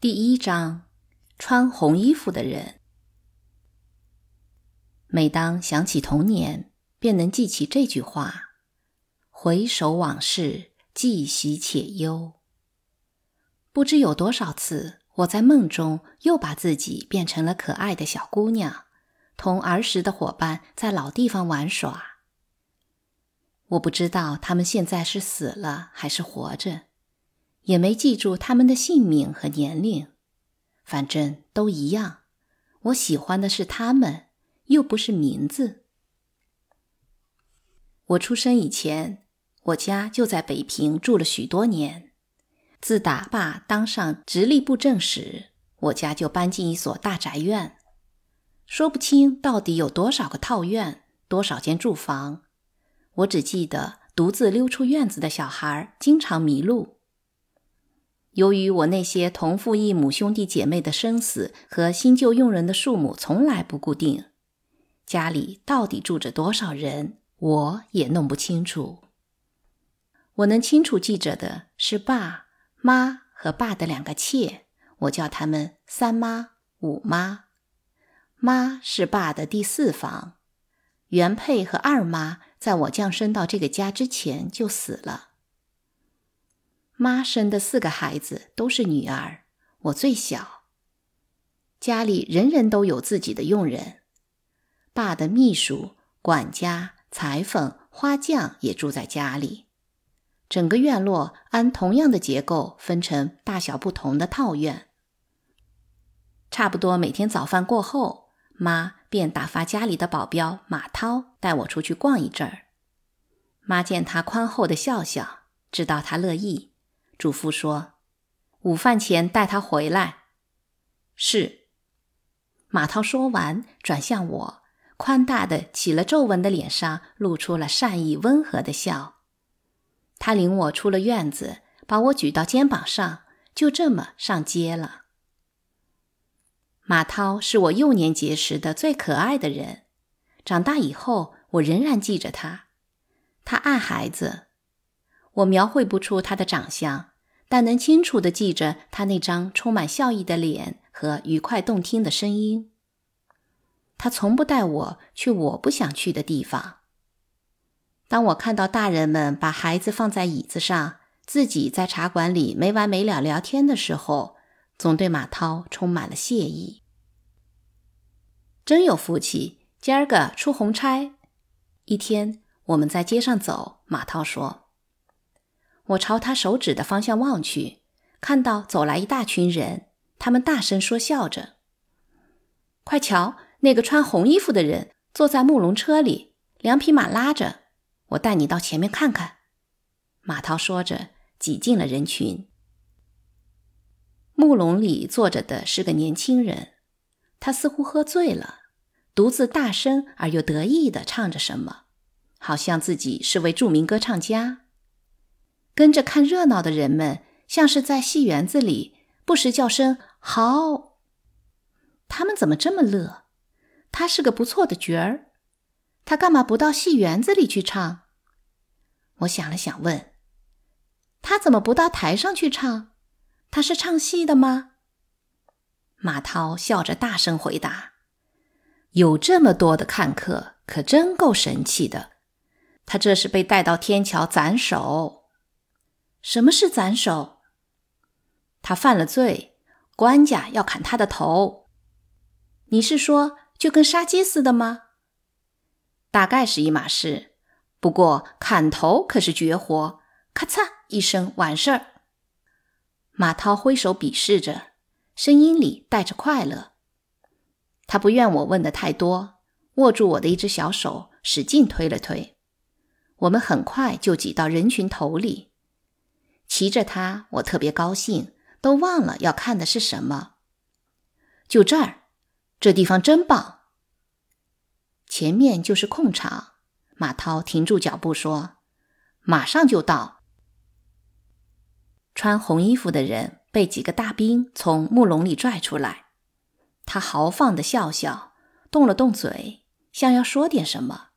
第一章，穿红衣服的人。每当想起童年，便能记起这句话：“回首往事，既喜且忧。”不知有多少次，我在梦中又把自己变成了可爱的小姑娘，同儿时的伙伴在老地方玩耍。我不知道他们现在是死了还是活着。也没记住他们的姓名和年龄，反正都一样。我喜欢的是他们，又不是名字。我出生以前，我家就在北平住了许多年。自打爸当上直隶布政使，我家就搬进一所大宅院，说不清到底有多少个套院，多少间住房。我只记得独自溜出院子的小孩经常迷路。由于我那些同父异母兄弟姐妹的生死和新旧佣人的数目从来不固定，家里到底住着多少人，我也弄不清楚。我能清楚记着的是爸妈和爸的两个妾，我叫他们三妈、五妈。妈是爸的第四房，原配和二妈在我降生到这个家之前就死了。妈生的四个孩子都是女儿，我最小。家里人人都有自己的佣人，爸的秘书、管家、裁缝、花匠也住在家里。整个院落按同样的结构分成大小不同的套院。差不多每天早饭过后，妈便打发家里的保镖马涛带我出去逛一阵儿。妈见他宽厚的笑笑，知道他乐意。嘱咐说：“午饭前带他回来。”是。马涛说完，转向我，宽大的起了皱纹的脸上露出了善意温和的笑。他领我出了院子，把我举到肩膀上，就这么上街了。马涛是我幼年结识的最可爱的人，长大以后，我仍然记着他。他爱孩子。我描绘不出他的长相，但能清楚地记着他那张充满笑意的脸和愉快动听的声音。他从不带我去我不想去的地方。当我看到大人们把孩子放在椅子上，自己在茶馆里没完没了聊天的时候，总对马涛充满了谢意。真有福气，今儿个出红差。一天，我们在街上走，马涛说。我朝他手指的方向望去，看到走来一大群人，他们大声说笑着。快瞧，那个穿红衣服的人坐在木龙车里，两匹马拉着。我带你到前面看看。马涛说着，挤进了人群。木笼里坐着的是个年轻人，他似乎喝醉了，独自大声而又得意地唱着什么，好像自己是位著名歌唱家。跟着看热闹的人们，像是在戏园子里，不时叫声“好”。他们怎么这么乐？他是个不错的角儿，他干嘛不到戏园子里去唱？我想了想，问：“他怎么不到台上去唱？他是唱戏的吗？”马涛笑着大声回答：“有这么多的看客，可真够神气的。他这是被带到天桥斩首。”什么是斩首？他犯了罪，官家要砍他的头。你是说就跟杀鸡似的吗？大概是一码事。不过砍头可是绝活，咔嚓一声完事儿。马涛挥手鄙视着，声音里带着快乐。他不愿我问的太多，握住我的一只小手，使劲推了推。我们很快就挤到人群头里。骑着它，我特别高兴，都忘了要看的是什么。就这儿，这地方真棒。前面就是空场。马涛停住脚步说：“马上就到。”穿红衣服的人被几个大兵从木笼里拽出来，他豪放的笑笑，动了动嘴，像要说点什么。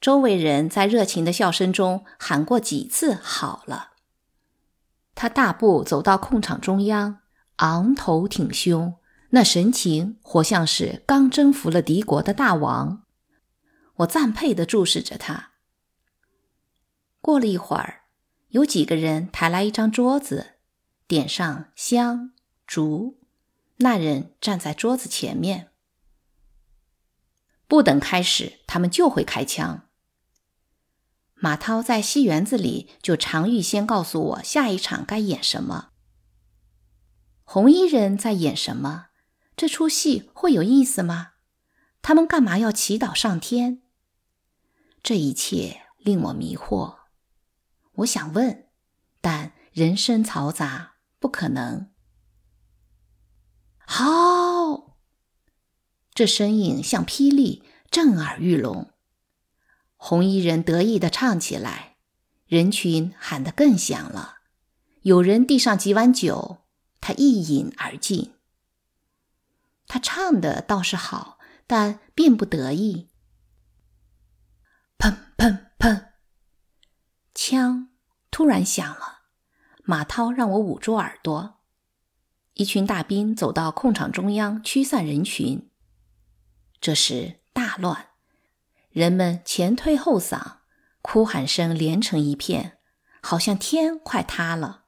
周围人在热情的笑声中喊过几次“好了”。他大步走到空场中央，昂头挺胸，那神情活像是刚征服了敌国的大王。我赞佩地注视着他。过了一会儿，有几个人抬来一张桌子，点上香烛。那人站在桌子前面，不等开始，他们就会开枪。马涛在戏园子里就常预先告诉我下一场该演什么。红衣人在演什么？这出戏会有意思吗？他们干嘛要祈祷上天？这一切令我迷惑。我想问，但人声嘈杂，不可能。好，这声音像霹雳，震耳欲聋。红衣人得意地唱起来，人群喊得更响了。有人递上几碗酒。他一饮而尽。他唱的倒是好，但并不得意。砰砰砰！枪突然响了。马涛让我捂住耳朵。一群大兵走到空场中央，驱散人群。这时大乱，人们前推后搡，哭喊声连成一片，好像天快塌了。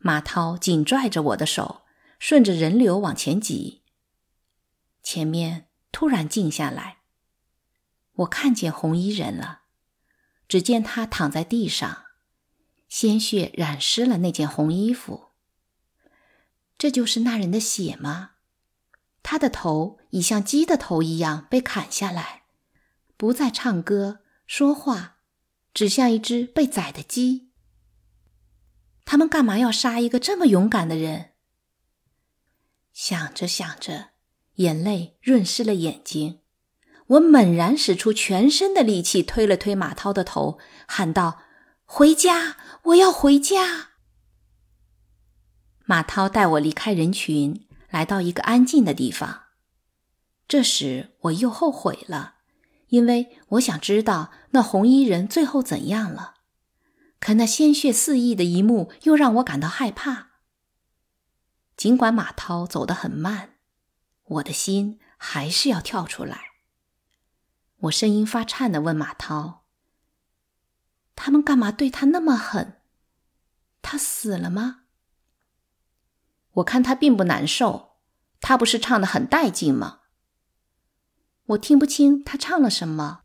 马涛紧拽着我的手，顺着人流往前挤。前面突然静下来，我看见红衣人了。只见他躺在地上，鲜血染湿了那件红衣服。这就是那人的血吗？他的头已像鸡的头一样被砍下来，不再唱歌说话，只像一只被宰的鸡。他们干嘛要杀一个这么勇敢的人？想着想着，眼泪润湿了眼睛。我猛然使出全身的力气，推了推马涛的头，喊道：“回家！我要回家！”马涛带我离开人群，来到一个安静的地方。这时我又后悔了，因为我想知道那红衣人最后怎样了。可那鲜血四溢的一幕又让我感到害怕。尽管马涛走得很慢，我的心还是要跳出来。我声音发颤地问马涛：“他们干嘛对他那么狠？他死了吗？”我看他并不难受，他不是唱得很带劲吗？我听不清他唱了什么。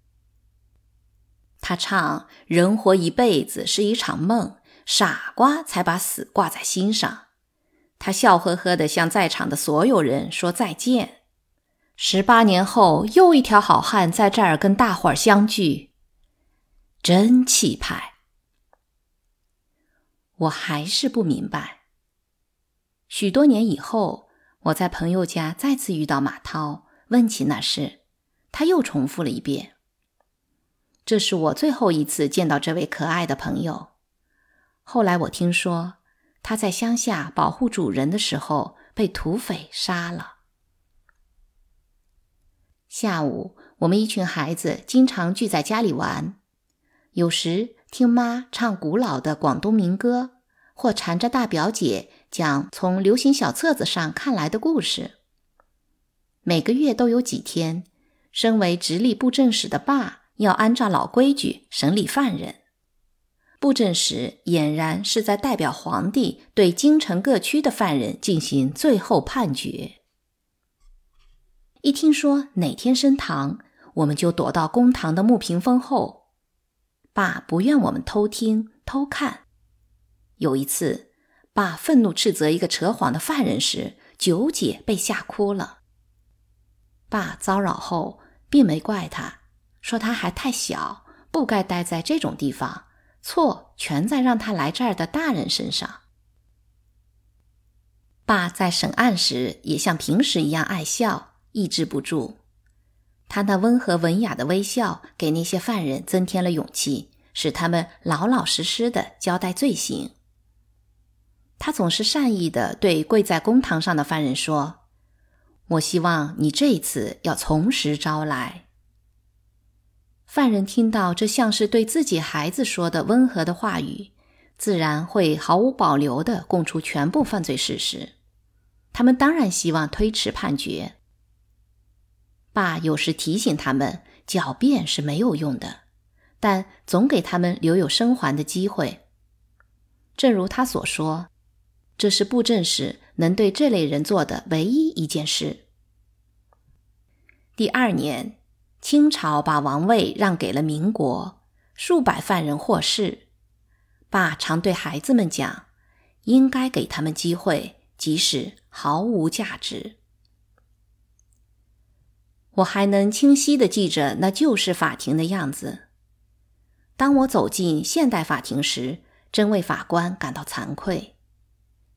他唱：“人活一辈子是一场梦，傻瓜才把死挂在心上。”他笑呵呵地向在场的所有人说再见。十八年后，又一条好汉在这儿跟大伙儿相聚，真气派。我还是不明白。许多年以后，我在朋友家再次遇到马涛，问起那事，他又重复了一遍。这是我最后一次见到这位可爱的朋友。后来我听说，他在乡下保护主人的时候被土匪杀了。下午，我们一群孩子经常聚在家里玩，有时听妈唱古老的广东民歌，或缠着大表姐讲从流行小册子上看来的故事。每个月都有几天，身为直隶布政使的爸。要按照老规矩审理犯人，布政使俨然是在代表皇帝对京城各区的犯人进行最后判决。一听说哪天升堂，我们就躲到公堂的木屏风后。爸不愿我们偷听偷看。有一次，爸愤怒斥责一个扯谎的犯人时，九姐被吓哭了。爸遭扰后，并没怪他。说他还太小，不该待在这种地方，错全在让他来这儿的大人身上。爸在审案时也像平时一样爱笑，抑制不住。他那温和文雅的微笑给那些犯人增添了勇气，使他们老老实实的交代罪行。他总是善意的对跪在公堂上的犯人说：“我希望你这一次要从实招来。”犯人听到这像是对自己孩子说的温和的话语，自然会毫无保留地供出全部犯罪事实。他们当然希望推迟判决。爸有时提醒他们，狡辩是没有用的，但总给他们留有生还的机会。正如他所说，这是布政使能对这类人做的唯一一件事。第二年，清朝把王位让给了民国，数百犯人获释。爸常对孩子们讲，应该给他们机会，即使毫无价值。我还能清晰地记着那旧式法庭的样子。当我走进现代法庭时，真为法官感到惭愧，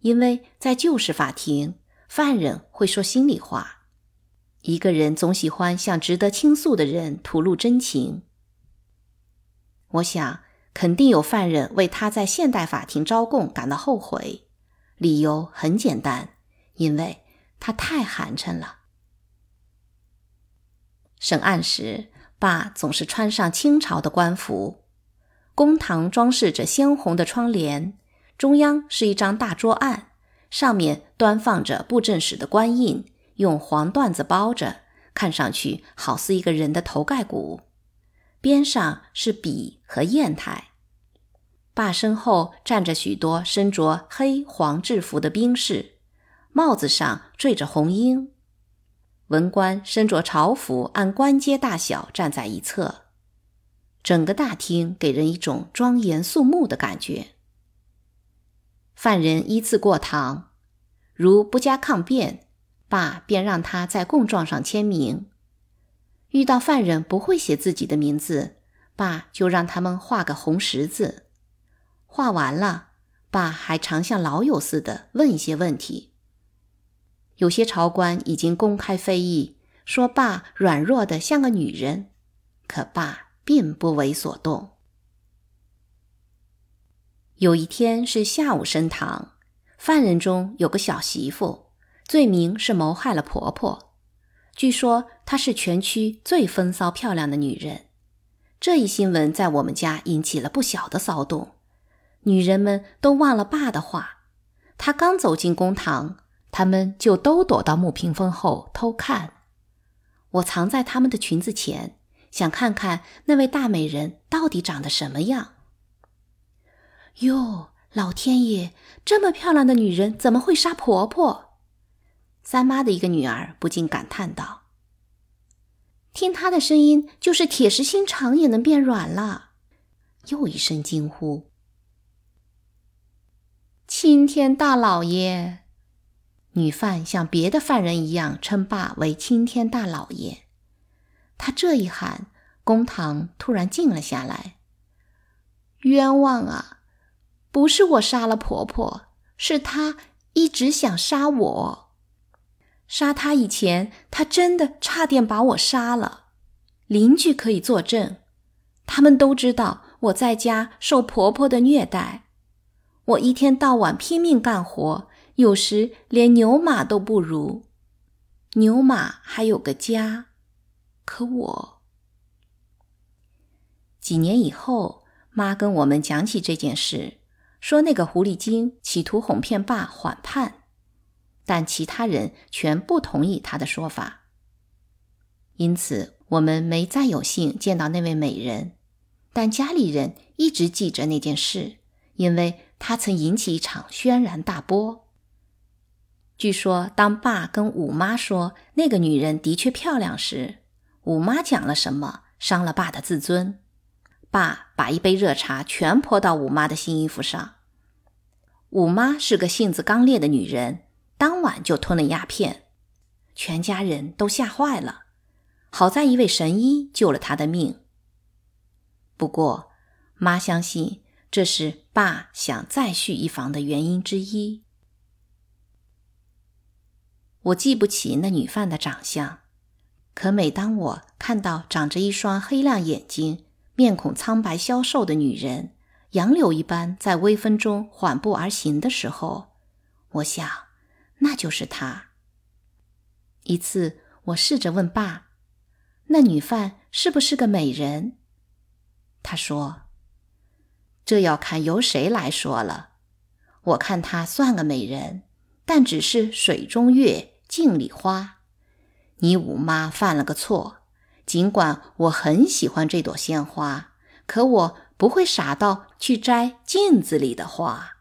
因为在旧式法庭，犯人会说心里话，一个人总喜欢向值得倾诉的人吐露真情。我想。肯定有犯人为他在现代法庭招供感到后悔，理由很简单，因为他太寒碜了。审案时，爸总是穿上清朝的官服，公堂装饰着鲜红的窗帘，中央是一张大桌案，上面端放着布政使的官印，用黄缎子包着，看上去好似一个人的头盖骨。边上是笔和砚台，爸身后站着许多身着黑黄制服的兵士，帽子上缀着红缨。文官身着朝服，按官阶大小站在一侧。整个大厅给人一种庄严肃穆的感觉。犯人依次过堂，如不加抗辩，爸便让他在供状上签名。遇到犯人不会写自己的名字，爸就让他们画个红十字。画完了，爸还常像老友似的问一些问题。有些朝官已经公开非议，说爸软弱的像个女人，可爸并不为所动。有一天是下午升堂，犯人中有个小媳妇，罪名是谋害了婆婆。据说她是全区最风骚漂亮的女人，这一新闻在我们家引起了不小的骚动。女人们都忘了爸的话，她刚走进公堂，她们就都躲到木屏风后偷看。我藏在她们的裙子前，想看看那位大美人到底长得什么样。哟，老天爷，这么漂亮的女人怎么会杀婆婆？三妈的一个女儿不禁感叹道：“听她的声音，就是铁石心肠也能变软了。”又一声惊呼：“青天大老爷！”女犯像别的犯人一样称霸为青天大老爷。他这一喊，公堂突然静了下来。冤枉啊！不是我杀了婆婆，是她一直想杀我。杀她以前，她真的差点把我杀了。邻居可以作证，他们都知道我在家受婆婆的虐待。我一天到晚拼命干活，有时连牛马都不如。牛马还有个家，可我……几年以后，妈跟我们讲起这件事，说那个狐狸精企图哄骗爸缓判。但其他人全不同意他的说法，因此我们没再有幸见到那位美人。但家里人一直记着那件事，因为他曾引起一场轩然大波。据说，当爸跟五妈说那个女人的确漂亮时，五妈讲了什么，伤了爸的自尊。爸把一杯热茶全泼到五妈的新衣服上。五妈是个性子刚烈的女人。当晚就吞了鸦片，全家人都吓坏了。好在一位神医救了他的命。不过，妈相信这是爸想再续一房的原因之一。我记不起那女犯的长相，可每当我看到长着一双黑亮眼睛、面孔苍白消瘦的女人，杨柳一般在微风中缓步而行的时候，我想。那就是她。一次，我试着问爸：“那女犯是不是个美人？”他说：“这要看由谁来说了。我看她算个美人，但只是水中月，镜里花。你五妈犯了个错，尽管我很喜欢这朵鲜花，可我不会傻到去摘镜子里的花。